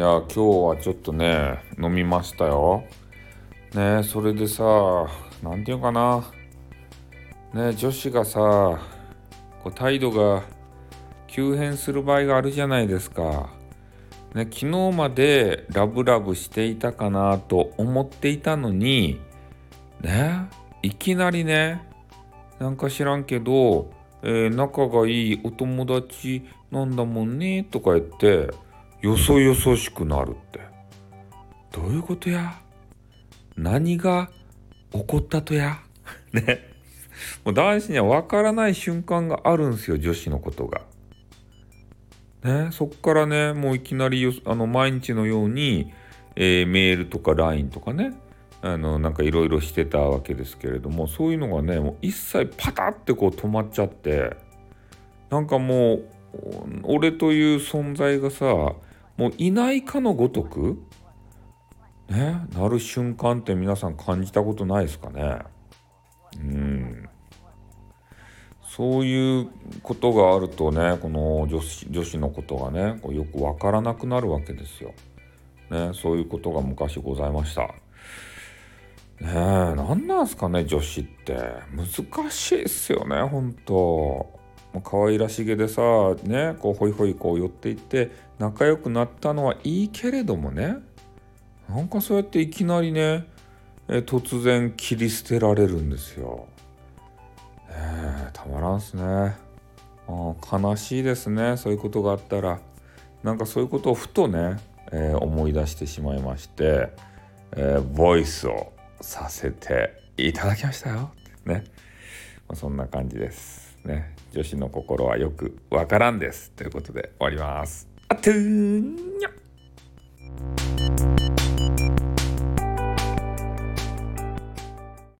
や今日はちょっとね飲みましたよねそれでさ何て言うかなね女子がさこう態度が急変する場合があるじゃないですか。ね、昨日までラブラブしていたかなと思っていたのにねいきなりねなんか知らんけど、えー、仲がいいお友達なんだもんねとか言ってよそよそしくなるって。どういうことや？何が起こったとや？ね。もう男子には分からない瞬間があるんですよ女子のことが。ね。そっからねもういきなりあの毎日のように、えー、メールとか LINE とかねあのなんかいろいろしてたわけですけれどもそういうのがねもう一切パタってこう止まっちゃってなんかもう俺という存在がさもういないかのごとくねなる瞬間って皆さん感じたことないですかねうんそういうことがあるとねこの女子女子のことがねこうよくわからなくなるわけですよ。ねそういうことが昔ございました。ねえ何なんすかね女子って難しいっすよねほんと。可愛らしげでさねこうホイホイこう寄っていって仲良くなったのはいいけれどもね。なんかそうやっていきなりねえ突然切り捨てられるんですよ。えたまらんすね。あ悲しいですね。そういうことがあったら。なんかそういうことをふとね、えー、思い出してしまいまして、えー、ボイスをさせていただきましたよ。ね、まあ、そんな感じです。ね、女子の心はよくわからんです。ということで終わります。あとーにゃ